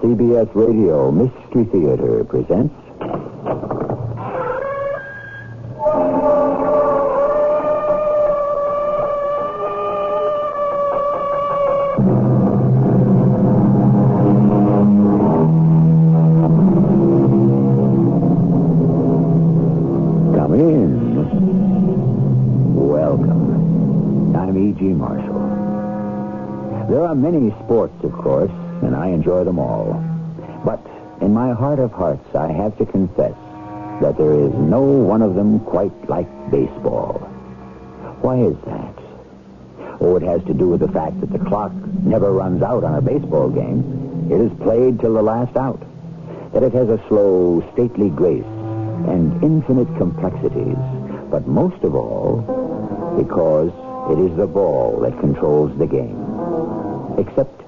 CBS Radio Mystery Theater presents. Come in. Welcome. I'm E.G. Marshall. There are many sports, of course, enjoy them all. But in my heart of hearts, I have to confess that there is no one of them quite like baseball. Why is that? Oh, it has to do with the fact that the clock never runs out on a baseball game. It is played till the last out. That it has a slow, stately grace and infinite complexities. But most of all, because it is the ball that controls the game. Except,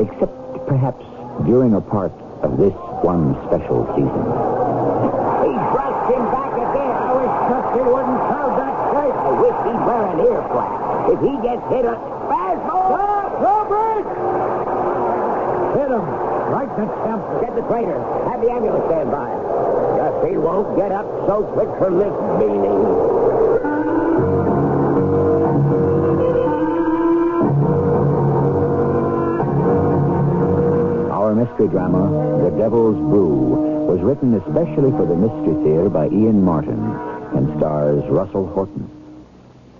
except perhaps during a part of this one special season. He thrust him back again. I wish Dusty wouldn't crowd that straight. I wish he'd wear an ear flap. If he gets hit a fastball. Stop! Robert! Hit him. Right to temple. Get the trainer. Have the ambulance stand by. Dusty won't get up so quick from this beating. Mystery drama, The Devil's Brew, was written especially for the Mystery Theater by Ian Martin and stars Russell Horton.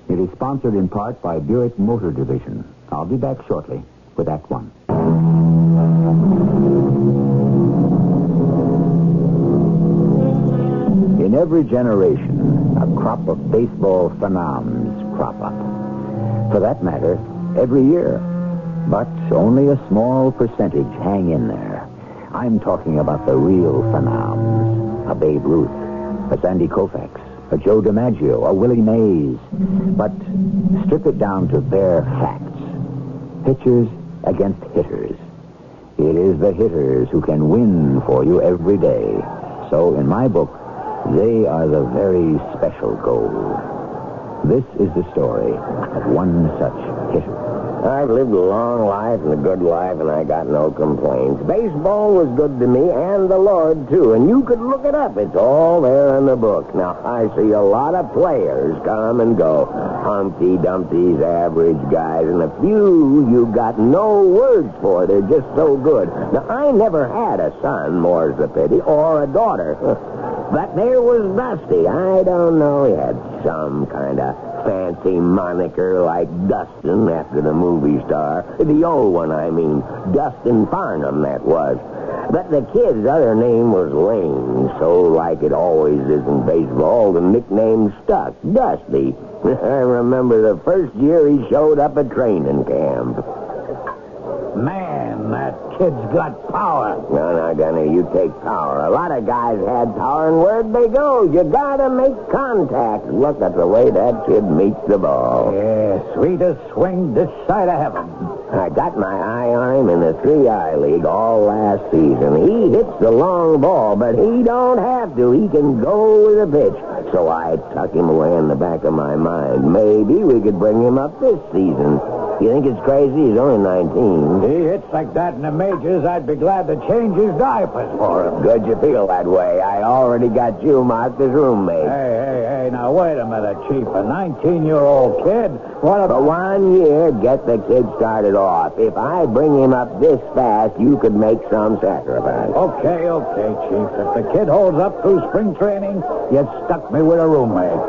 It is sponsored in part by Buick Motor Division. I'll be back shortly with Act One. In every generation, a crop of baseball phenoms crop up. For that matter, every year. But only a small percentage hang in there. I'm talking about the real phenoms. A Babe Ruth, a Sandy Koufax, a Joe DiMaggio, a Willie Mays. But strip it down to bare facts. Pitchers against hitters. It is the hitters who can win for you every day. So in my book, they are the very special goal. This is the story of one such hitter. I've lived a long life and a good life, and I got no complaints. Baseball was good to me, and the Lord, too. And you could look it up. It's all there in the book. Now, I see a lot of players come and go. Humpty Dumpty's average guys, and a few you got no words for. They're just so good. Now, I never had a son, more's the pity, or a daughter. But there was Dusty. I don't know. He had some kind of fancy moniker like Dustin after the movie star. The old one, I mean. Dustin Farnum, that was. But the kid's other name was Lane, so like it always is in baseball, the nickname stuck. Dusty. I remember the first year he showed up at training camp. Man, that kid's got power. No, no, Gunner, you take power. A lot of guys had power, and where'd they go? You gotta make contact. Look at the way that kid meets the ball. Yeah, sweetest swing this side of heaven. I got my eye on him in the Three-I League all last season. He hits the long ball, but he don't have to. He can go with a pitch. So I tuck him away in the back of my mind. Maybe we could bring him up this season. You think it's crazy? He's only 19. He hits like that in the majors, I'd be glad to change his diapers for him. Good you feel that way. I already got you marked as roommate. Hey, hey, hey, now wait a minute, Chief. A 19-year-old kid? What For about... one year, get the kid started off. If I bring him up this fast, you could make some sacrifice. Okay, okay, Chief. If the kid holds up through spring training, you stuck me with a roommate.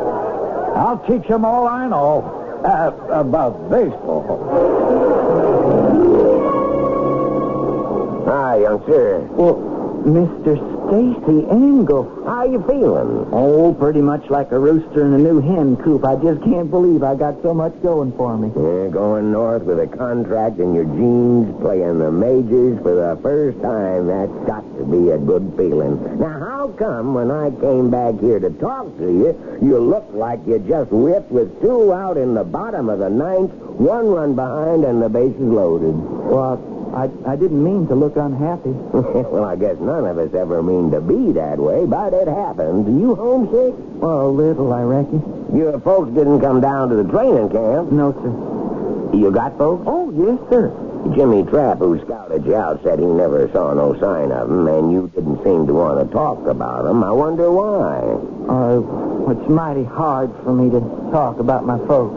I'll teach him all I know uh, about baseball. Hi, youngster. Well, Mr. Stacy Engel. How you feeling? Oh, pretty much like a rooster in a new hen coop. I just can't believe I got so much going for me. You're going north with a contract in your jeans, playing the majors for the first time. That's got to be a good feeling. Now, how come when I came back here to talk to you, you looked like you just whipped with two out in the bottom of the ninth, one run behind, and the bases loaded? Well, I, I didn't mean to look unhappy. well, I guess none of us ever mean to be that way, but it happens. You homesick? Well, a little, I reckon. Your folks didn't come down to the training camp. No, sir. You got folks? Oh, yes, sir. Jimmy Trapp, who scouted you out, said he never saw no sign of him, and you didn't seem to want to talk about him. I wonder why. Uh, it's mighty hard for me to talk about my folks.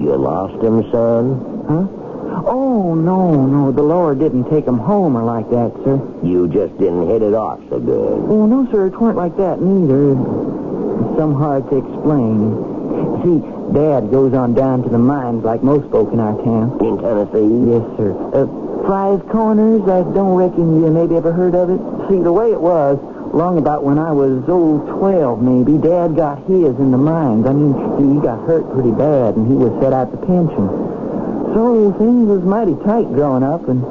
You lost him, son? Huh? Oh, no, no. The Lord didn't take him home or like that, sir. You just didn't hit it off so good. Oh, no, sir. It weren't like that neither. It's some hard to explain. See, Dad goes on down to the mines like most folk in our town. In Tennessee? Yes, sir. Uh, Fry's Corners, I don't reckon you maybe ever heard of it. See, the way it was, long about when I was, oh, 12 maybe, Dad got his in the mines. I mean, he, he got hurt pretty bad, and he was set out the pension. So things was mighty tight growing up, and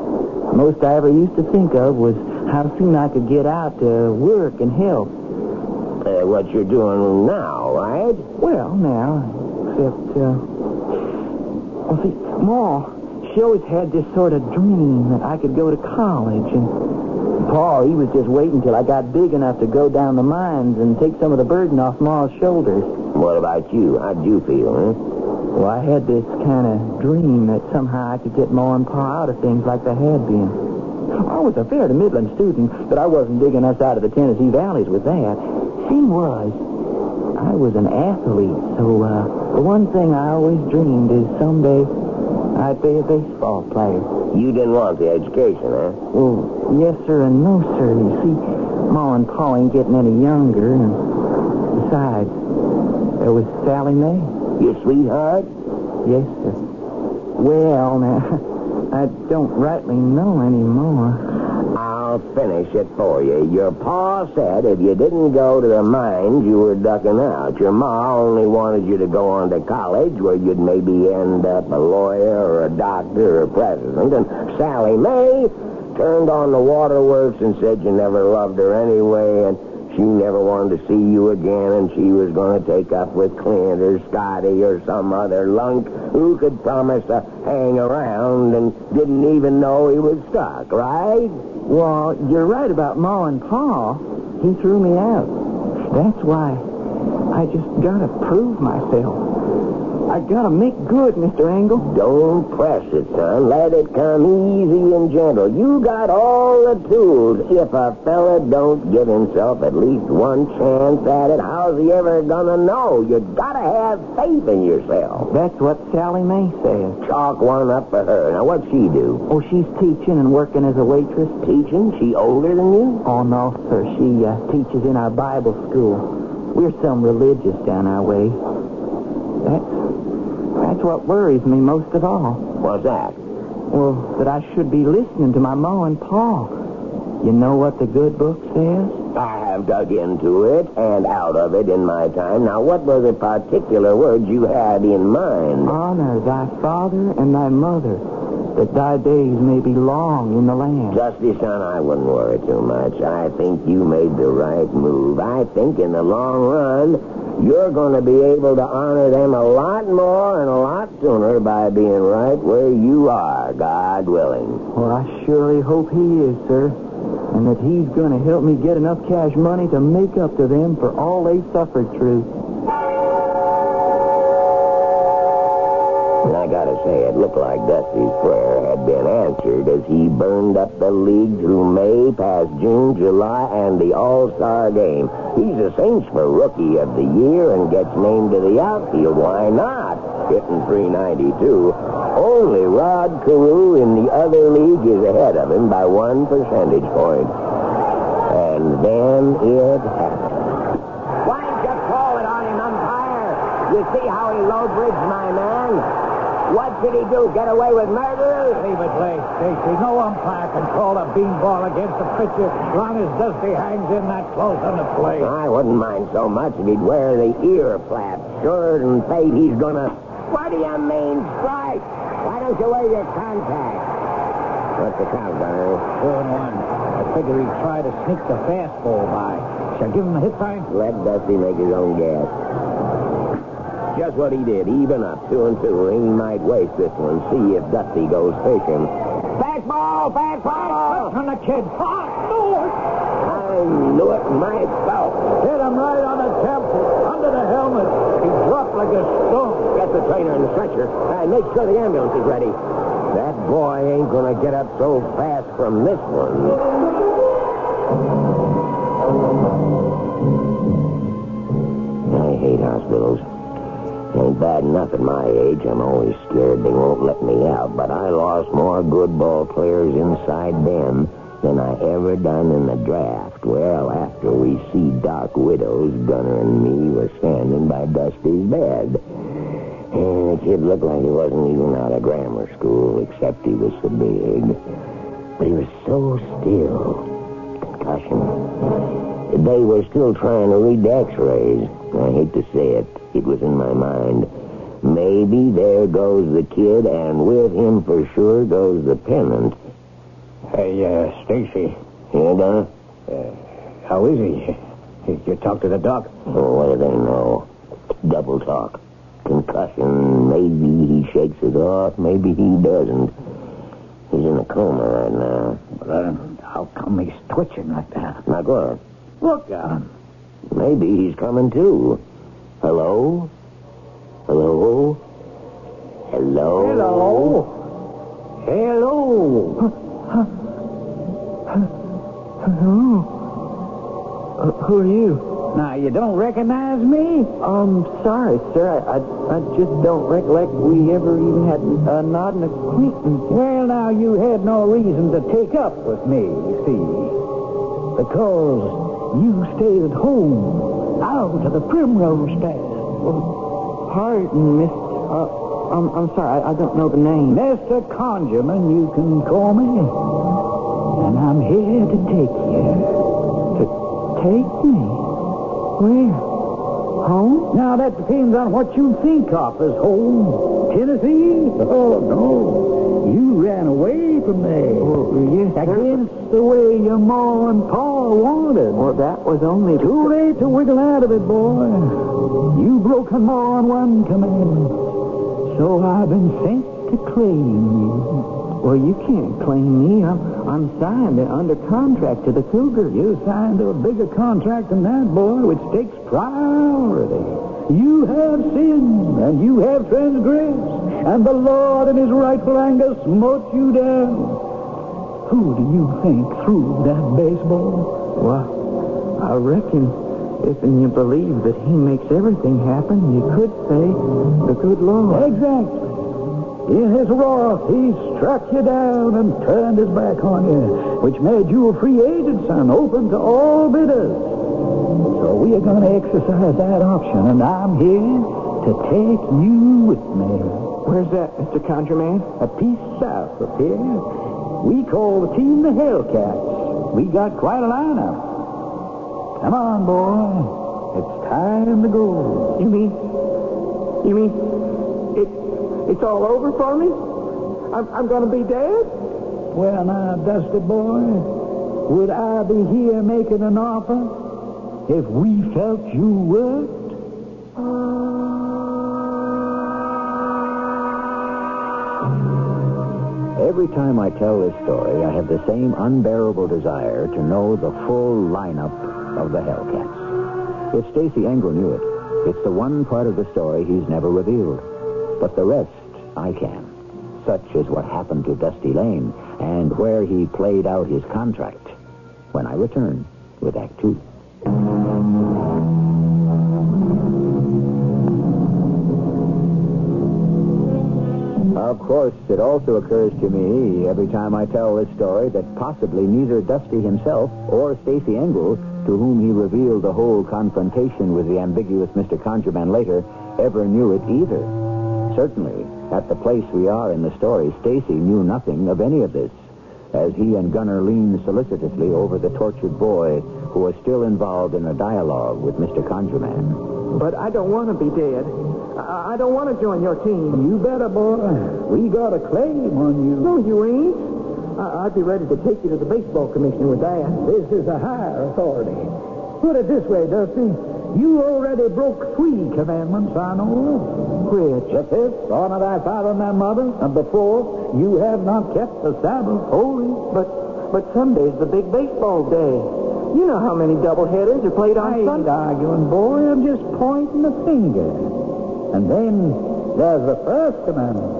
most I ever used to think of was how soon I could get out to work and help. Uh, what you're doing now, right? Well, now, except, uh, well, see, Ma, she always had this sort of dream that I could go to college, and Pa, he was just waiting till I got big enough to go down the mines and take some of the burden off Ma's shoulders. What about you? How'd you feel, huh? Well, I had this kind of dream that somehow I could get Ma and Pa out of things like they had been. I was a fair to middling student, but I wasn't digging us out of the Tennessee valleys with that. Thing was, I was an athlete, so uh, the one thing I always dreamed is someday I'd be a baseball player. You didn't want the education, huh? Well, yes, sir, and no, sir. You see, Ma and Pa ain't getting any younger, and besides, there was Sally Mae. Your sweetheart? Yes, sir. Well, now, I don't rightly know anymore. I'll finish it for you. Your pa said if you didn't go to the mines, you were ducking out. Your ma only wanted you to go on to college where you'd maybe end up a lawyer or a doctor or president. And Sally Mae turned on the waterworks and said you never loved her anyway and she never wanted to see you again and she was going to take up with Clint or Scotty or some other lunk who could promise to hang around and didn't even know he was stuck, right? Well, you're right about Ma and Pa. He threw me out. That's why I just gotta prove myself. I gotta make good, Mr. Engel. Don't press it, son. Let it come easy and gentle. You got all the tools. If a fella don't give himself at least one chance at it, how's he ever gonna know? You gotta have faith in yourself. That's what Sally Mae says. Chalk one up for her. Now, what'd she do? Oh, she's teaching and working as a waitress. Teaching? She older than you? Oh, no, sir. She uh, teaches in our Bible school. We're some religious down our way. What worries me most of all. What's that? Well, that I should be listening to my Ma and Pa. You know what the good book says? I have dug into it and out of it in my time. Now, what were the particular words you had in mind? Honor thy father and thy mother, that thy days may be long in the land. Dusty, son, I wouldn't worry too much. I think you made the right move. I think in the long run, you're going to be able to honor them a lot more and a lot sooner by being right where you are, God willing. Well, I surely hope he is, sir. And that he's going to help me get enough cash money to make up to them for all they suffered through. And I gotta say, it looked like Dusty's prayer had been answered as he burned up the league through May, past June, July, and the All-Star game. He's a Saints for Rookie of the Year and gets named to the outfield. Why not? Hitting 392. Only Rod Carew in the other league is ahead of him by one percentage point. And then it happened. Why you call it on him, umpire? You see how he low-bridged my man? What did he do? Get away with murder? Leave it late, Stacy. No umpire can call a beanball against a pitcher as long as Dusty hangs in that close on the plate. I wouldn't mind so much if he'd wear the ear flaps. Sure and fate he's gonna... What do you mean, strike? Why don't you wear your contact? What's the count, Gunner? Four and one. I figure he'd try to sneak the fastball by. Shall I give him a hit sign? Let Dusty make his own guess. Just what he did, even up, two and two. He might waste this one, see if Dusty goes fishing. Fastball, fastball! on the kid. Ah, no! I knew it myself. Hit him right on the temple, under the helmet. He dropped like a stone. Get the trainer and the stretcher. And make sure the ambulance is ready. That boy ain't gonna get up so fast from this one. I hate hospitals. Ain't bad enough at my age. I'm always scared they won't let me out. But I lost more good ball players inside them than I ever done in the draft. Well, after we see Doc Widows, Gunner and me were standing by Dusty's bed. And the kid looked like he wasn't even out of grammar school, except he was so big. But he was so still. Concussion. They were still trying to read the x-rays. I hate to say it. It was in my mind. Maybe there goes the kid, and with him for sure goes the pennant. Hey, uh, Stacy, Yeah, Don? how is he? You talk to the doc? Oh, what do they know? Double talk. Concussion. Maybe he shakes it off. Maybe he doesn't. He's in a coma right now. Well, uh, how come he's twitching like that? Now go on. Look at him. Maybe he's coming too. Hello? Hello? Hello? Hello. Hello? Uh, who are you? Now, you don't recognize me? I'm sorry, sir. I, I, I just don't recollect we ever even had a nod and a acquaintance. Well, now, you had no reason to take up with me, see. Because you stayed at home, out of the primrose path. Well, pardon, Miss... Uh, I'm, I'm sorry. I, I don't know the name. Mr. Conjurman, you can call me. And I'm here to take you. To take me? Where? Home? Now, that depends on what you think of as home. Tennessee? Oh, no. You ran away from there. Oh, yes, sir. The way your ma and pa wanted. Well, that was only... Too late to wiggle out of it, boy. You broke a ma on one commandment. So I've been sent to claim you. Well, you can't claim me. I'm, I'm signed under contract to the Cougar. You signed to a bigger contract than that, boy, which takes priority. You have sinned, and you have transgressed, and the Lord in his rightful anger smote you down. Who do you think threw that baseball? Well, I reckon if you believe that he makes everything happen, you could say the good Lord. Exactly. In his wrath, he struck you down and turned his back on you, which made you a free agent, son, open to all bidders. So we are going to exercise that option, and I'm here to take you with me. Where's that, Mr. Conjurman? A piece south of here. We call the team the Hellcats. We got quite a lineup. Come on, boy. It's time to go. You mean... You mean... It, it's all over for me? I'm, I'm going to be dead? Well, now, Dusty boy, would I be here making an offer if we felt you weren't? Every time I tell this story, I have the same unbearable desire to know the full lineup of the Hellcats. If Stacy Engel knew it, it's the one part of the story he's never revealed. But the rest, I can. Such is what happened to Dusty Lane and where he played out his contract. When I return with Act Two. Of course, it also occurs to me every time I tell this story that possibly neither Dusty himself or Stacy Engel, to whom he revealed the whole confrontation with the ambiguous Mr. Conjurman later, ever knew it either. Certainly, at the place we are in the story, Stacy knew nothing of any of this, as he and Gunner leaned solicitously over the tortured boy who was still involved in a dialogue with Mr. Conjurman. But I don't want to be dead. I, I don't want to join your team. You better, boy. We got a claim on you. No, you ain't. I, I'd be ready to take you to the baseball commissioner with that. This is a higher authority. Put it this way, Dusty. You already broke three commandments, I know. Which? The fifth, honor thy father and thy mother. And the fourth, you have not kept the Sabbath holy. But but Sunday's the big baseball day. You know how many doubleheaders are played on I ain't Sunday. arguing, boy. I'm just pointing the finger. And then there's the first commandment.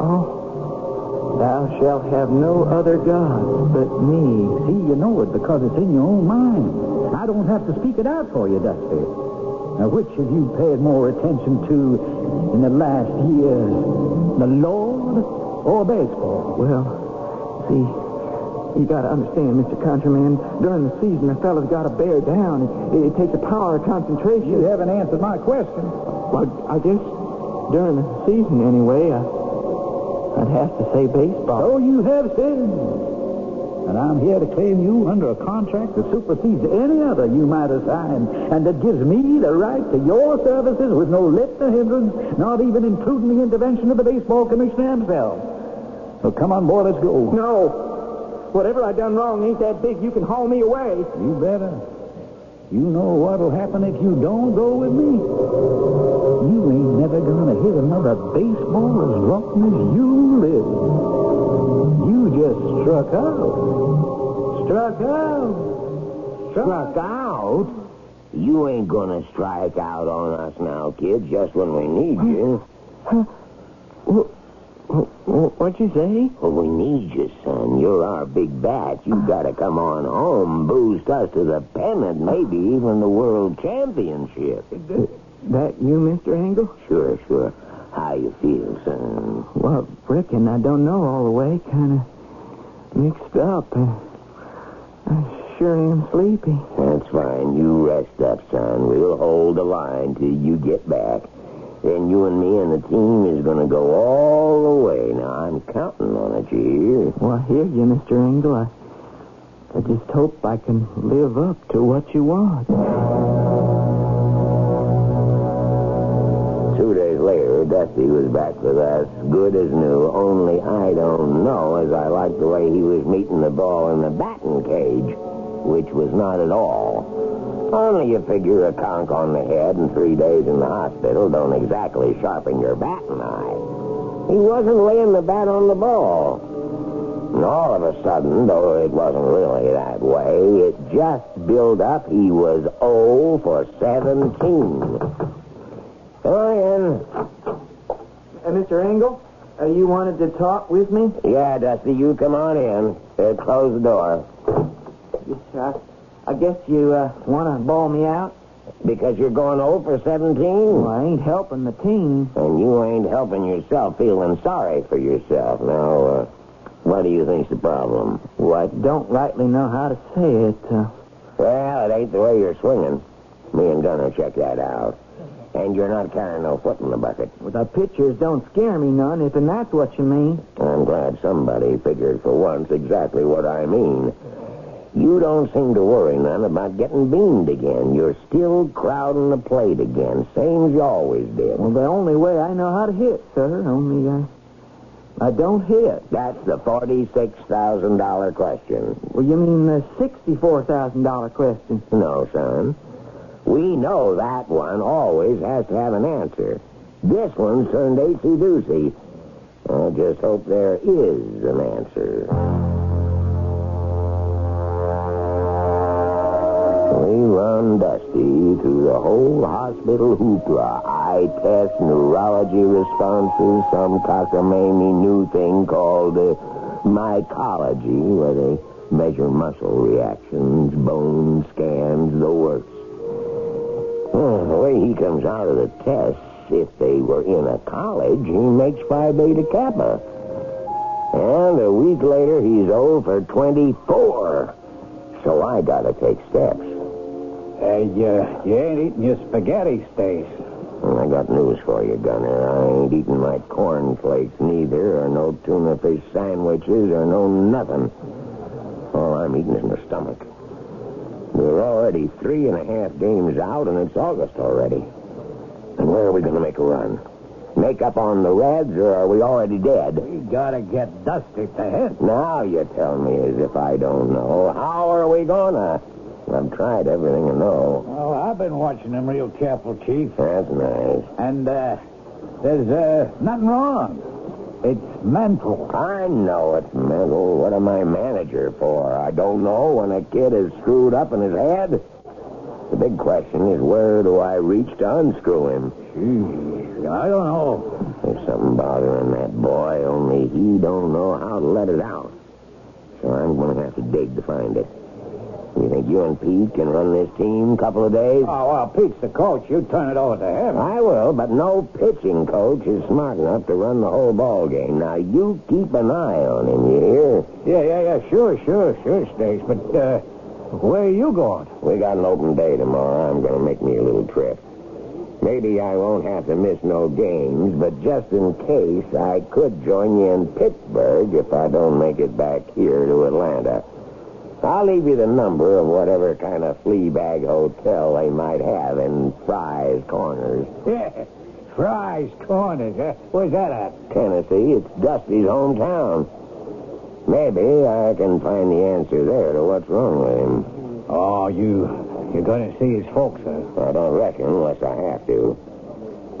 Oh, Thou shalt have no other gods but me. See, you know it because it's in your own mind. I don't have to speak it out for you, Dusty. Now, which have you paid more attention to in the last years? The Lord or baseball? Well, see, you got to understand, Mr. Conjurman. During the season, a fella's got to bear down. It, it takes a power of concentration. You haven't answered my question. Well, I guess during the season, anyway, I, I'd have to say baseball. Oh, you have said. And I'm here to claim you under a contract that supersedes any other you might have signed, and that gives me the right to your services with no let or hindrance, not even including the intervention of the baseball commissioner himself. So come on board, let's go. No. Whatever I done wrong ain't that big. You can haul me away. You better. You know what'll happen if you don't go with me? You ain't never gonna hit another baseball as long as you live. Struck out. Struck out. Struck out? You ain't gonna strike out on us now, kid, just when we need you. What'd you say? Well, we need you, son. You're our big bat. You gotta come on home, boost us to the pennant, maybe even the world championship. That you, Mr. Engel? Sure, sure. How you feel, son? Well, reckon I don't know all the way. Kind of mixed up. Uh, I sure am sleepy. That's fine. You rest up, son. We'll hold the line till you get back. Then you and me and the team is going to go all the way. Now, I'm counting on it, you hear? Well, I hear you, Mr. Engel. I, I just hope I can live up to what you want. Later, Dusty was back with us, good as new, only I don't know as I liked the way he was meeting the ball in the batting cage, which was not at all. Only you figure a conk on the head and three days in the hospital don't exactly sharpen your batting eye. He wasn't laying the bat on the ball. And all of a sudden, though it wasn't really that way, it just built up. He was 0 for 17. Go in. Uh, Mr. Engel, uh, you wanted to talk with me? Yeah, Dusty, you come on in. Uh, close the door. Yes, sir. I guess you uh, want to ball me out? Because you're going 0 for 17? Well, I ain't helping the team. And you ain't helping yourself, feeling sorry for yourself. Now, uh, what do you think's the problem? What? Don't rightly know how to say it. Uh, Well, it ain't the way you're swinging. Me and Gunner check that out. And you're not carrying no foot in the bucket. well, the pitchers don't scare me none, if and that's what you mean. I'm glad somebody figured for once exactly what I mean. You don't seem to worry none about getting beamed again. You're still crowding the plate again, same as you always did. Well, the only way I know how to hit, sir, only I, I don't hit. That's the $46,000 question. Well, you mean the $64,000 question? No, son. We know that one always has to have an answer. This one's turned acey-doocy. I just hope there is an answer. We run Dusty through the whole hospital hoopla. Eye test, neurology responses, some cockamamie new thing called uh, mycology, where they measure muscle reactions, bone scans, the works. Well, the way he comes out of the tests, if they were in a college, he makes Phi Beta Kappa. And a week later, he's 0 for 24. So I gotta take steps. Hey, you, you ain't eating your spaghetti, Stace. I got news for you, Gunner. I ain't eating my cornflakes neither, or no tuna fish sandwiches, or no nothing. All I'm eating is my stomach. We're already three and a half games out, and it's August already. And where are we going to make a run? Make up on the Reds, or are we already dead? We gotta get Dusty to hit. Now you tell me as if I don't know. How are we gonna? I've tried everything I know. Well, I've been watching him real careful, Chief. That's nice. And, uh, there's, uh, nothing wrong. It's mental. I know it's mental. What am I manager for? I don't know when a kid is screwed up in his head. The big question is where do I reach to unscrew him? Gee, I don't know. There's something bothering that boy, only he don't know how to let it out. So I'm going to have to dig to find it. You think you and Pete can run this team a couple of days? Oh, well, Pete's the coach. You turn it over to him. I will, but no pitching coach is smart enough to run the whole ball game. Now, you keep an eye on him, you hear? Yeah, yeah, yeah. Sure, sure, sure, Stace. But, uh, where are you going? We got an open day tomorrow. I'm going to make me a little trip. Maybe I won't have to miss no games, but just in case, I could join you in Pittsburgh if I don't make it back here to Atlanta. I'll leave you the number of whatever kind of flea bag hotel they might have in Fry's Corners. Yeah, Fry's Corners. Huh? Where's that at? Tennessee. It's Dusty's hometown. Maybe I can find the answer there to what's wrong with him. Oh, you... You're going to see his folks, huh? I don't reckon unless I have to.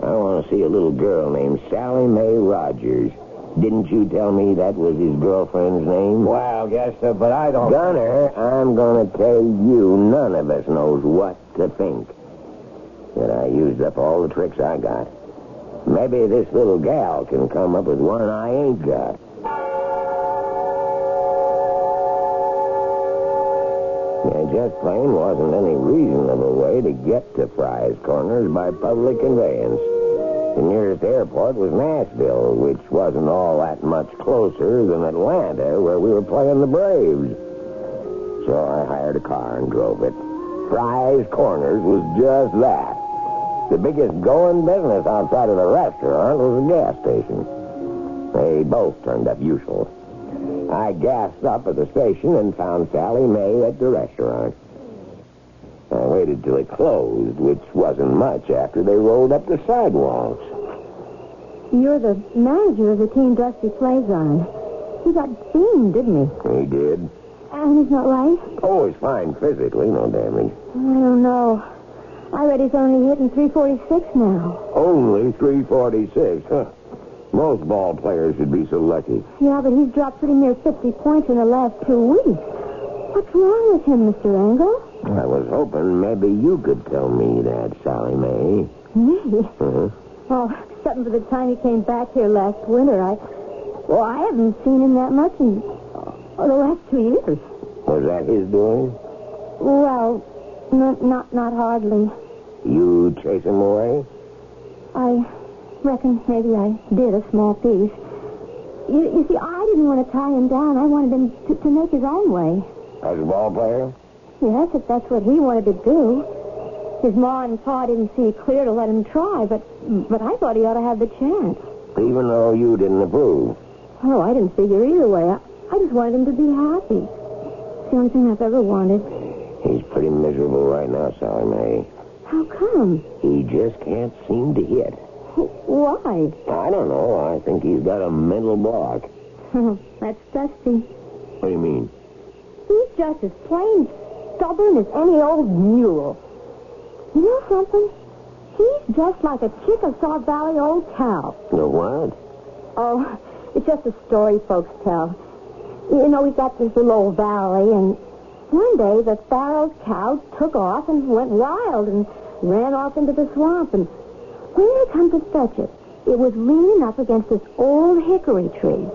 I want to see a little girl named Sally Mae Rogers. Didn't you tell me that was his girlfriend's name? Well, yes, sir, but I don't... Gunner, I'm going to tell you none of us knows what to think. That I used up all the tricks I got. Maybe this little gal can come up with one I ain't got. There just plain wasn't any reasonable way to get to Fry's Corners by public conveyance. The nearest airport was Nashville, which wasn't all that much closer than Atlanta, where we were playing the Braves. So I hired a car and drove it. Fry's Corners was just that. The biggest going business outside of the restaurant was a gas station. They both turned up useful. I gassed up at the station and found Sally Mae at the restaurant. I waited till it closed, which wasn't much after they rolled up the sidewalks. You're the manager of the team Dusty plays on. He got beamed, didn't he? He did. And he's not right? Oh, he's fine physically, no damage. I don't know. I read he's only hitting 346 now. Only 346, huh? Most ball players should be so lucky. Yeah, but he's dropped pretty near 50 points in the last two weeks. What's wrong with him, Mr. Engel? I was hoping maybe you could tell me that, Sally Mae. Me? Uh-huh. Oh, except for the time he came back here last winter, I... Well, I haven't seen him that much in oh, the last two years. Was that his doing? Well, not, not, not hardly. You chase him away? I reckon maybe I did a small piece. You, you see, I didn't want to tie him down. I wanted him to, to make his own way. As a ball player? Yes, if that's what he wanted to do. His ma and pa didn't see it clear to let him try, but but I thought he ought to have the chance. Even though you didn't approve. Oh, I didn't figure either way. I, I just wanted him to be happy. It's the only thing I've ever wanted. He's pretty miserable right now, Sally Mae. How come? He just can't seem to hit. Why? I don't know. I think he's got a mental block. That's Dusty. What do you mean? He's just as plain stubborn as any old mule. You know something? He's just like a Chickasaw Valley old cow. The what? Oh, it's just a story folks tell. You know, we got this little old valley, and one day the Pharaoh's cow took off and went wild and ran off into the swamp. And when they come to fetch it, it was leaning up against this old hickory tree.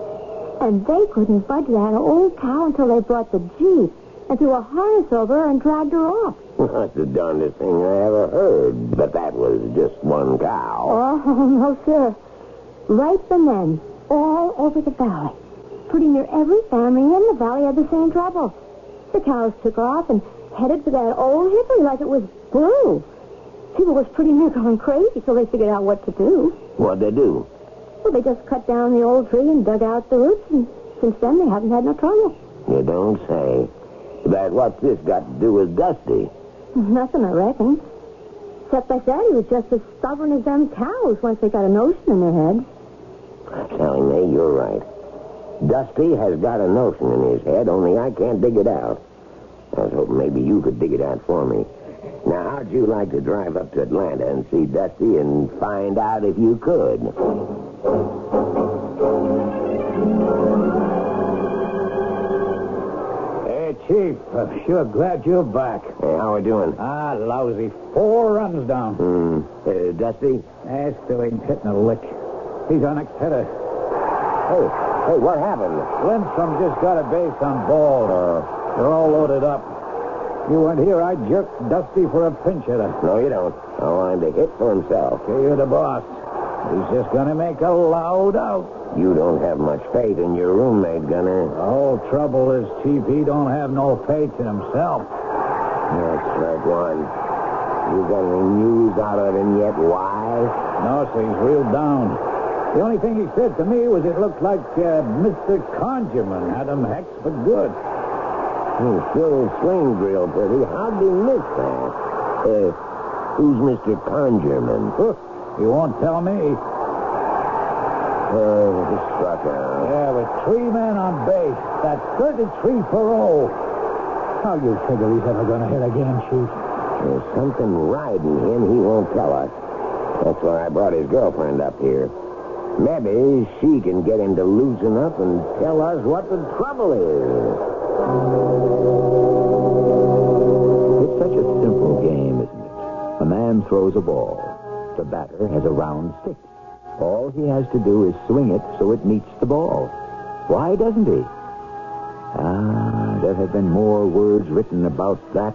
And they couldn't budge that old cow until they brought the jeep and threw a harness over her and dragged her off. That's the darndest thing I ever heard. But that was just one cow. Oh, no, sir. Right from then, all over the valley. Pretty near every family in the valley had the same trouble. The cows took off and headed for that old hickory like it was blue. People was pretty near going crazy till they figured out what to do. What'd they do? Well, they just cut down the old tree and dug out the roots, and since then they haven't had no trouble. You don't say. But what's this got to do with Dusty? Nothing, I reckon. Except they said he was just as stubborn as them cows once they got a notion in their head. Sally Mae, you're right. Dusty has got a notion in his head, only I can't dig it out. I was hoping maybe you could dig it out for me. Now, how'd you like to drive up to Atlanta and see Dusty and find out if you could? Chief. I'm sure glad you're back. Hey, how are we doing? Ah, lousy. Four runs down. Hmm. Uh, Dusty? Eh, still ain't hitting a lick. He's our next hitter. Hey, hey, what happened? Lindstrom just got a base on ball. Uh, They're all loaded up. You weren't here, I jerked Dusty for a pinch hitter. no, you don't. I want him to hit for himself. Okay, you're the boss. He's just gonna make a loud out. You don't have much faith in your roommate, Gunner. The whole trouble is, Chief, he don't have no faith in himself. That's right one. You got any news out of him yet? Why? No, so he's real down. The only thing he said to me was it looked like uh, Mr. Conjurman had him hexed for good. Hmm, sure swing drill pretty. How'd he miss that? Uh, who's Mr. Conjurman? Huh, he won't tell me. Uh, he struck out. Yeah, with three men on base. That's 33 for 0. How you figure he's ever going to hit again, Chief? There's something riding him he won't tell us. That's why I brought his girlfriend up here. Maybe she can get him to loosen up and tell us what the trouble is. It's such a simple game, isn't it? A man throws a ball. The batter has a round stick. All he has to do is swing it so it meets the ball. Why doesn't he? Ah, there have been more words written about that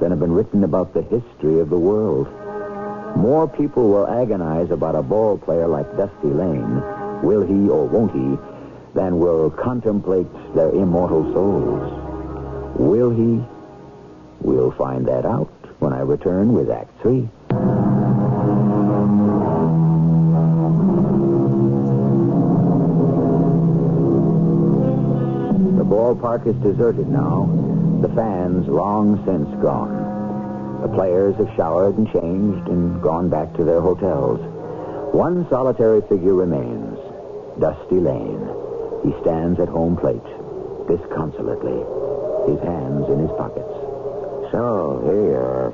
than have been written about the history of the world. More people will agonize about a ball player like Dusty Lane, will he or won't he, than will contemplate their immortal souls. Will he? We'll find that out when I return with Act Three. Ballpark is deserted now. The fans long since gone. The players have showered and changed and gone back to their hotels. One solitary figure remains Dusty Lane. He stands at home plate, disconsolately, his hands in his pockets. So, here you are.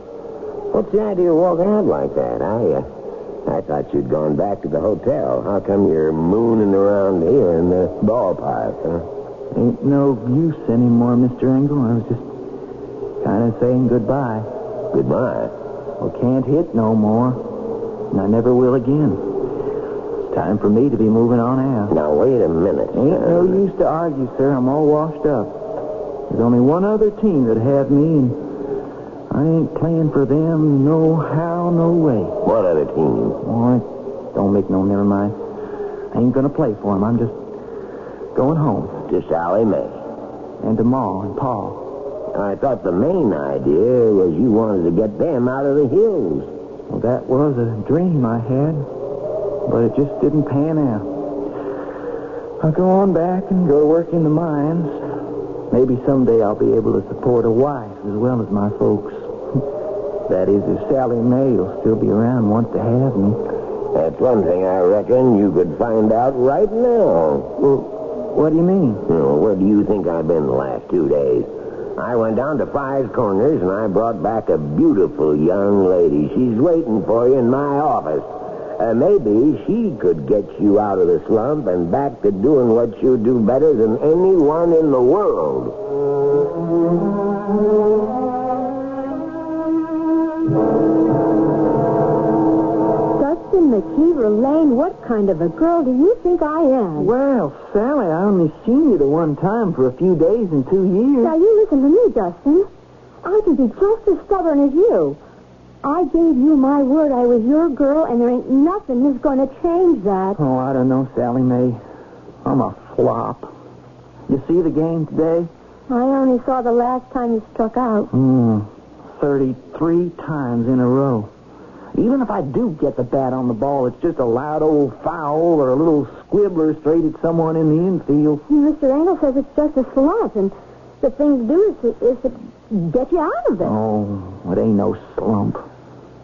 What's the idea of walking out like that? I, uh, I thought you'd gone back to the hotel. How come you're mooning around here in the ballpark, huh? Ain't no use anymore, Mr. Engel. I was just kind of saying goodbye. Goodbye. Well, can't hit no more. And I never will again. It's time for me to be moving on out. Now, wait a minute. Ain't no use to argue, sir. I'm all washed up. There's only one other team that have me, and I ain't playing for them no how, no way. What other team? Oh, it don't make no never mind. I ain't gonna play for 'em. I'm just going home. To Sally Mae. And to Ma and Pa. I thought the main idea was you wanted to get them out of the hills. Well, that was a dream I had, but it just didn't pan out. I'll go on back and go to work in the mines. Maybe someday I'll be able to support a wife as well as my folks. that is, if Sally Mae will still be around and wants to have me. That's one thing I reckon you could find out right now. Well, what do you mean? Where do you think I've been the last two days? I went down to Fry's Corners and I brought back a beautiful young lady. She's waiting for you in my office. Uh, maybe she could get you out of the slump and back to doing what you do better than anyone in the world. McKeever Lane, what kind of a girl do you think I am? Well, Sally, I only seen you the one time for a few days in two years. Now, you listen to me, Dustin. I can be just as stubborn as you. I gave you my word I was your girl, and there ain't nothing that's going to change that. Oh, I don't know, Sally Mae. I'm a flop. You see the game today? I only saw the last time you struck out. Hmm. 33 times in a row. Even if I do get the bat on the ball, it's just a loud old foul or a little squibbler straight at someone in the infield. Mr. Engel says it's just a slump, and the thing to do is to, is to get you out of it. Oh, it ain't no slump.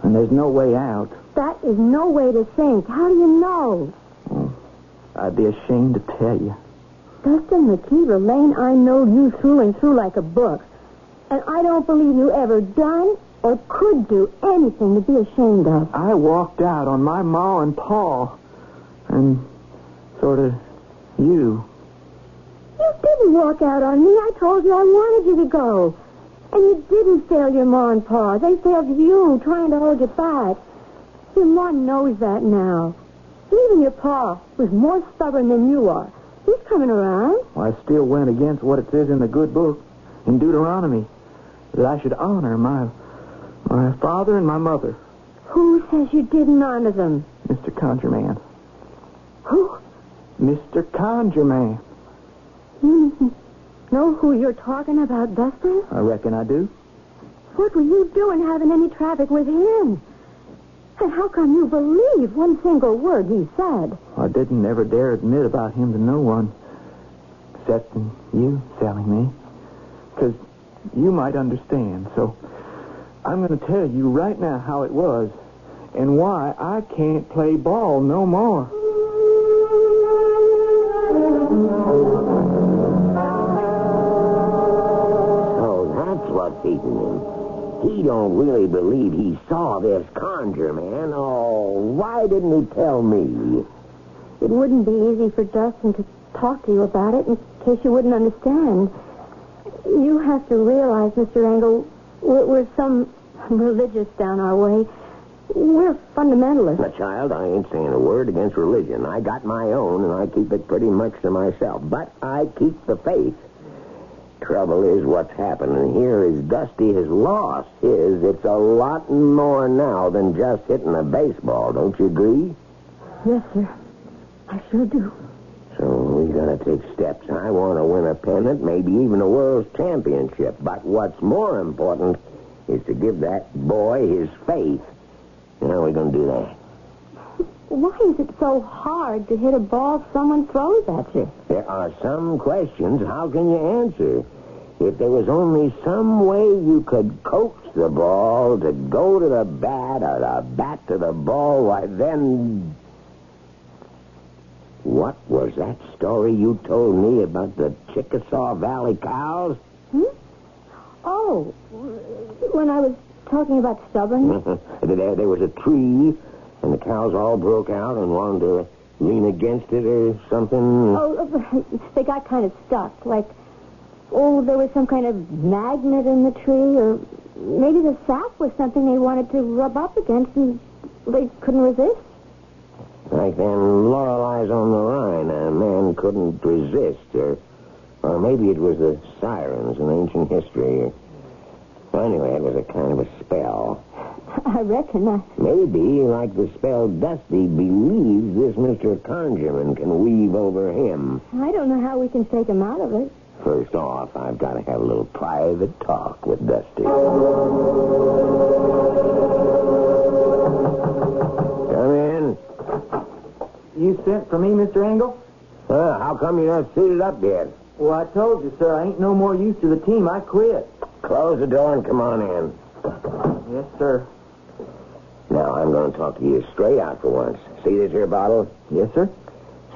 And there's no way out. That is no way to think. How do you know? Oh, I'd be ashamed to tell you. Dustin McKeever Lane, I know you through and through like a book. And I don't believe you ever done or could do anything to be ashamed of. I walked out on my ma and pa. And sort of you. You didn't walk out on me. I told you I wanted you to go. And you didn't fail your ma and pa. They failed you, trying to hold you back. Your ma knows that now. Even your pa was more stubborn than you are. He's coming around. I still went against what it says in the good book, in Deuteronomy, that I should honor my my father and my mother, Who says you didn't honor them? Mr. Conjurman. Who? Mr. Conjurman. You hmm. know who you're talking about, Dusty? I reckon I do. What were you doing having any traffic with him? And how come you believe one single word he said? I didn't ever dare admit about him to no one, except you, Sally Mae. Because you might understand. So I'm going to tell you right now how it was and why I can't play ball no more. So that's what's eating him. He don't really believe he saw this conjure man. Oh, why didn't he tell me? It wouldn't be easy for Dustin to talk to you about it in case you wouldn't understand. You have to realize, Mr. Engel, we're, we're some religious down our way. We're fundamentalists. My child, I ain't saying a word against religion. I got my own, and I keep it pretty much to myself. But I keep the faith. Trouble is, what's happening here is Dusty has lost his. It's a lot more now than just hitting a baseball. Don't you agree? Yes, sir. I sure do. So we gotta take steps. I want to win a pennant, maybe even a world championship. But what's more important is to give that boy his faith. And How are we gonna do that? Why is it so hard to hit a ball someone throws at you? There are some questions. How can you answer? If there was only some way you could coax the ball to go to the bat or the bat to the ball, why then. What was that story you told me about the Chickasaw Valley cows? Hmm? Oh, when I was talking about stubbornness? there, there was a tree, and the cows all broke out and wanted to lean against it or something. Oh, they got kind of stuck. Like, oh, there was some kind of magnet in the tree, or maybe the sap was something they wanted to rub up against and they couldn't resist. Like then Lorelei's on the Rhine, a man couldn't resist, or, or maybe it was the sirens in ancient history. Or, anyway, it was a kind of a spell. I reckon I... Maybe, like the spell Dusty believes this Mr. Conjurman can weave over him. I don't know how we can take him out of it. First off, I've got to have a little private talk with Dusty. For me, Mr. Engel? Well, how come you're not suited up yet? Well, I told you, sir, I ain't no more use to the team. I quit. Close the door and come on in. Yes, sir. Now, I'm going to talk to you straight out for once. See this here bottle? Yes, sir.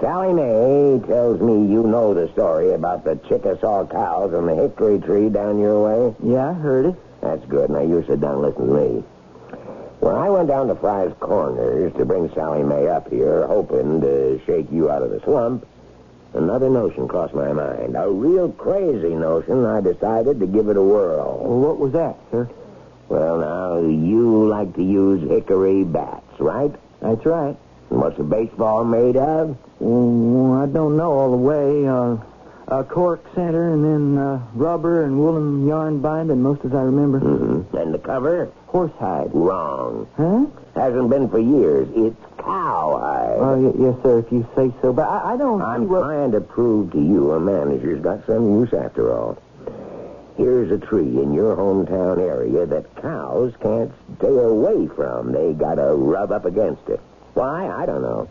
Sally Mae tells me you know the story about the Chickasaw cows and the hickory tree down your way. Yeah, I heard it. That's good. Now, you sit down and listen to me. When I went down to Fry's Corners to bring Sally Mae up here, hoping to shake you out of the slump, another notion crossed my mind. A real crazy notion. I decided to give it a whirl. Well, what was that, sir? Well, now, you like to use hickory bats, right? That's right. And what's a baseball made of? Mm, I don't know all the way. Uh, a cork center and then uh, rubber and woolen yarn binding, most as I remember. Mm-hmm. And the cover? Horsehide. Wrong. Huh? Hasn't been for years. It's cowhide. Oh, y- yes, sir, if you say so. But I, I don't I'm what... trying to prove to you a manager's got some use after all. Here's a tree in your hometown area that cows can't stay away from. They gotta rub up against it. Why? I don't know.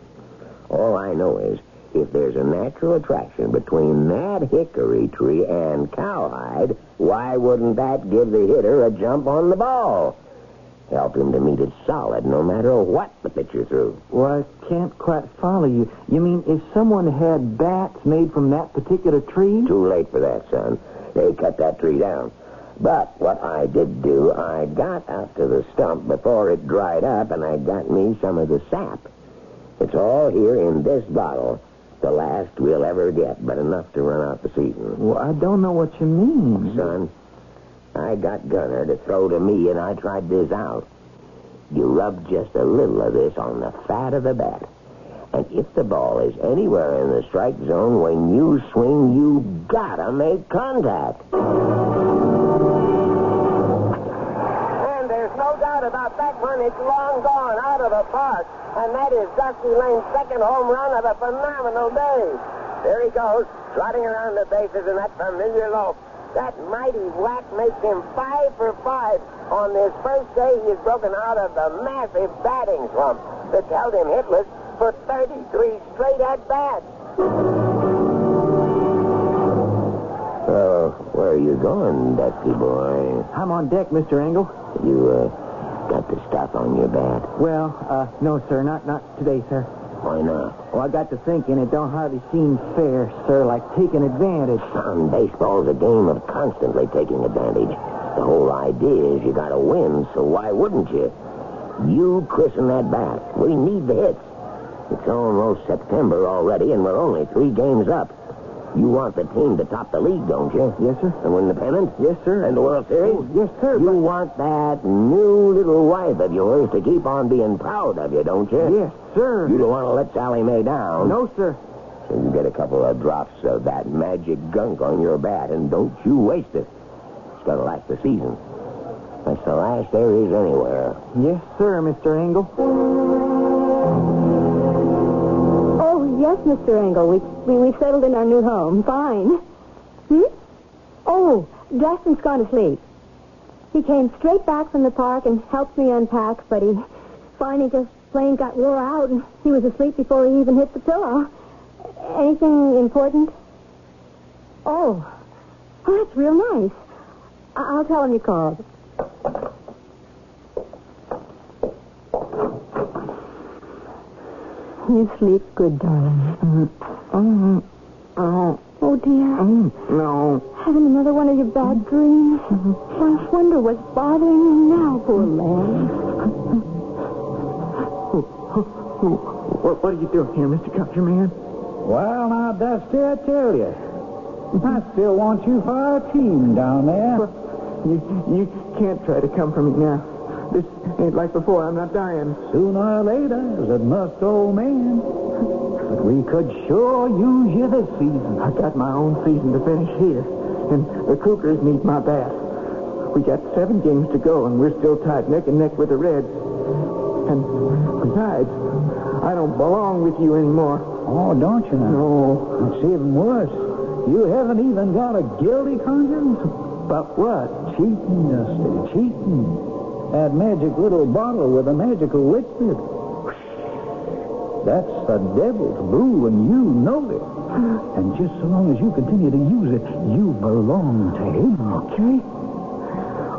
All I know is if there's a natural attraction between that hickory tree and cowhide, why wouldn't that give the hitter a jump on the ball? Help him to meet it solid no matter what the pitcher threw. Well, I can't quite follow you. You mean if someone had bats made from that particular tree? Too late for that, son. They cut that tree down. But what I did do, I got out to the stump before it dried up, and I got me some of the sap. It's all here in this bottle. The last we'll ever get, but enough to run out the season. Well, I don't know what you mean. Son, I got Gunner to throw to me, and I tried this out. You rub just a little of this on the fat of the bat. And if the ball is anywhere in the strike zone when you swing, you gotta make contact. And there's no doubt about that one. It's long gone out of the park. And that is Dusty Lane's second home run of a phenomenal day. There he goes, trotting around the bases in that familiar lope. That mighty whack makes him five for five on this first day he has broken out of the massive batting slump that's held him hitless for 33 straight at bats. So, where are you going, Dusty boy? I'm on deck, Mr. Engel. You, uh, got the stuff on your bat? Well, uh, no, sir, not not today, sir. Why not? Well, I got to thinking it don't hardly seem fair, sir, like taking advantage. Son, baseball's a game of constantly taking advantage. The whole idea is you gotta win, so why wouldn't you? You christen that bat. We need the hits. It's almost September already, and we're only three games up. You want the team to top the league, don't you? Yes, sir. And win the pennant? Yes, sir. And the World Series? Oh, yes, sir, You want that new little wife of yours to keep on being proud of you, don't you? Yes, sir. You don't want to let Sally Mae down. No, sir. So you get a couple of drops of that magic gunk on your bat, and don't you waste it. It's going to last the season. That's the last there is anywhere. Yes, sir, Mr. Engel. Yes, Mr. Engel. We, we, we settled in our new home. Fine. Hmm? Oh, Justin's gone to sleep. He came straight back from the park and helped me unpack, but he finally just plain got wore out and he was asleep before he even hit the pillow. Anything important? Oh, oh that's real nice. I- I'll tell him you called. You sleep good, darling. Oh, oh, Oh, dear. oh, no. Having another one of your bad dreams. I wonder what's bothering you now, poor man. What, what are you doing here, Mr. Conjurman? Well, now, Dusty, I tell you. I still want you for our team down there. You, you can't try to come for me now. Ain't like before. I'm not dying. Sooner or later, as a must old man. But we could sure use you this season. I got my own season to finish here, and the Cougars need my bat. We got seven games to go, and we're still tied neck and neck with the Reds. And besides, I don't belong with you anymore. Oh, don't you now? No. It's even worse. You haven't even got a guilty conscience. But what? Cheating, Dusty, cheating. That magic little bottle with a magical liquid. That's the devil's brew, and you know it. And just so long as you continue to use it, you belong to him. Okay.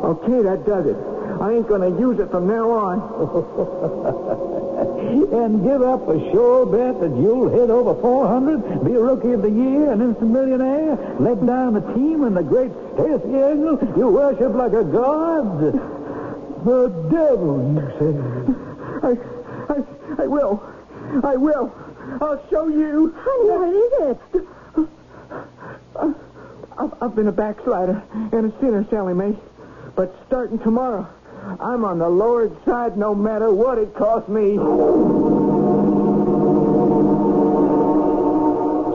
Okay, that does it. I ain't gonna use it from now on. and give up a sure bet that you'll hit over 400, be a rookie of the year, an instant millionaire, let down the team and the great Stacey Engel you worship like a god. The devil, you say. I, I, I will. I will. I'll show you. Honey, what is it? I've, I've been a backslider and a sinner, Sally Mae. But starting tomorrow, I'm on the Lord's side no matter what it costs me.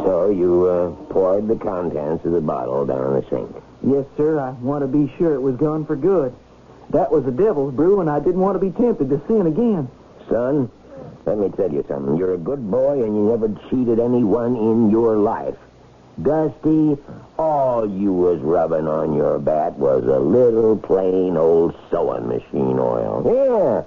So you uh, poured the contents of the bottle down the sink. Yes, sir. I want to be sure it was gone for good. That was the devil's brew, and I didn't want to be tempted to sin again. Son, let me tell you something. You're a good boy, and you never cheated anyone in your life. Dusty, all you was rubbing on your bat was a little plain old sewing machine oil. Yeah.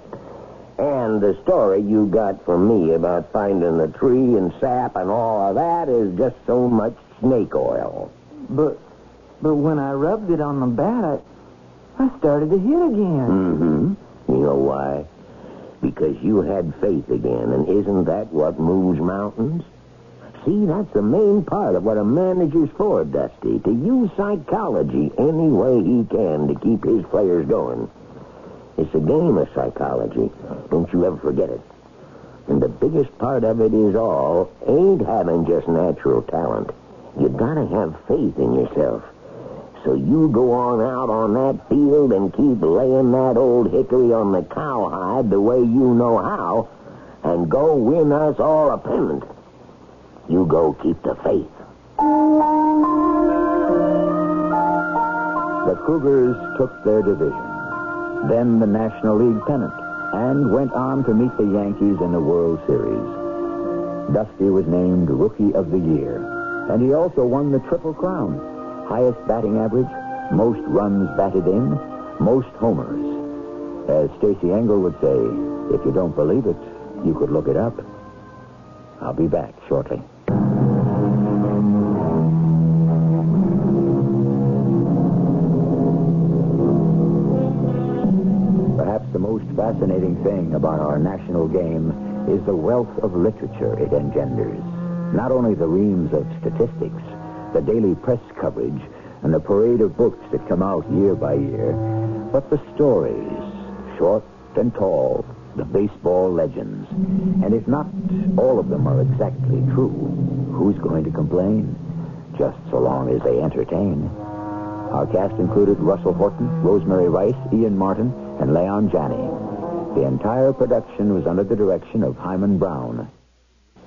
And the story you got from me about finding the tree and sap and all of that is just so much snake oil. But, but when I rubbed it on the bat, I, I started to hit again. Mm-hmm. You know why? Because you had faith again, and isn't that what moves mountains? See, that's the main part of what a manager's for, Dusty, to use psychology any way he can to keep his players going. It's a game of psychology. Don't you ever forget it. And the biggest part of it is all ain't having just natural talent. You gotta have faith in yourself. So you go on out on that field and keep laying that old hickory on the cowhide the way you know how, and go win us all a pennant. You go keep the faith. The Cougars took their division, then the National League pennant, and went on to meet the Yankees in the World Series. Dusty was named Rookie of the Year, and he also won the Triple Crown. Highest batting average, most runs batted in, most homers. As Stacy Engel would say, if you don't believe it, you could look it up. I'll be back shortly. Perhaps the most fascinating thing about our national game is the wealth of literature it engenders. Not only the reams of statistics, the daily press coverage, and the parade of books that come out year by year, but the stories, short and tall, the baseball legends. And if not all of them are exactly true, who's going to complain? Just so long as they entertain. Our cast included Russell Horton, Rosemary Rice, Ian Martin, and Leon Janney. The entire production was under the direction of Himan Brown.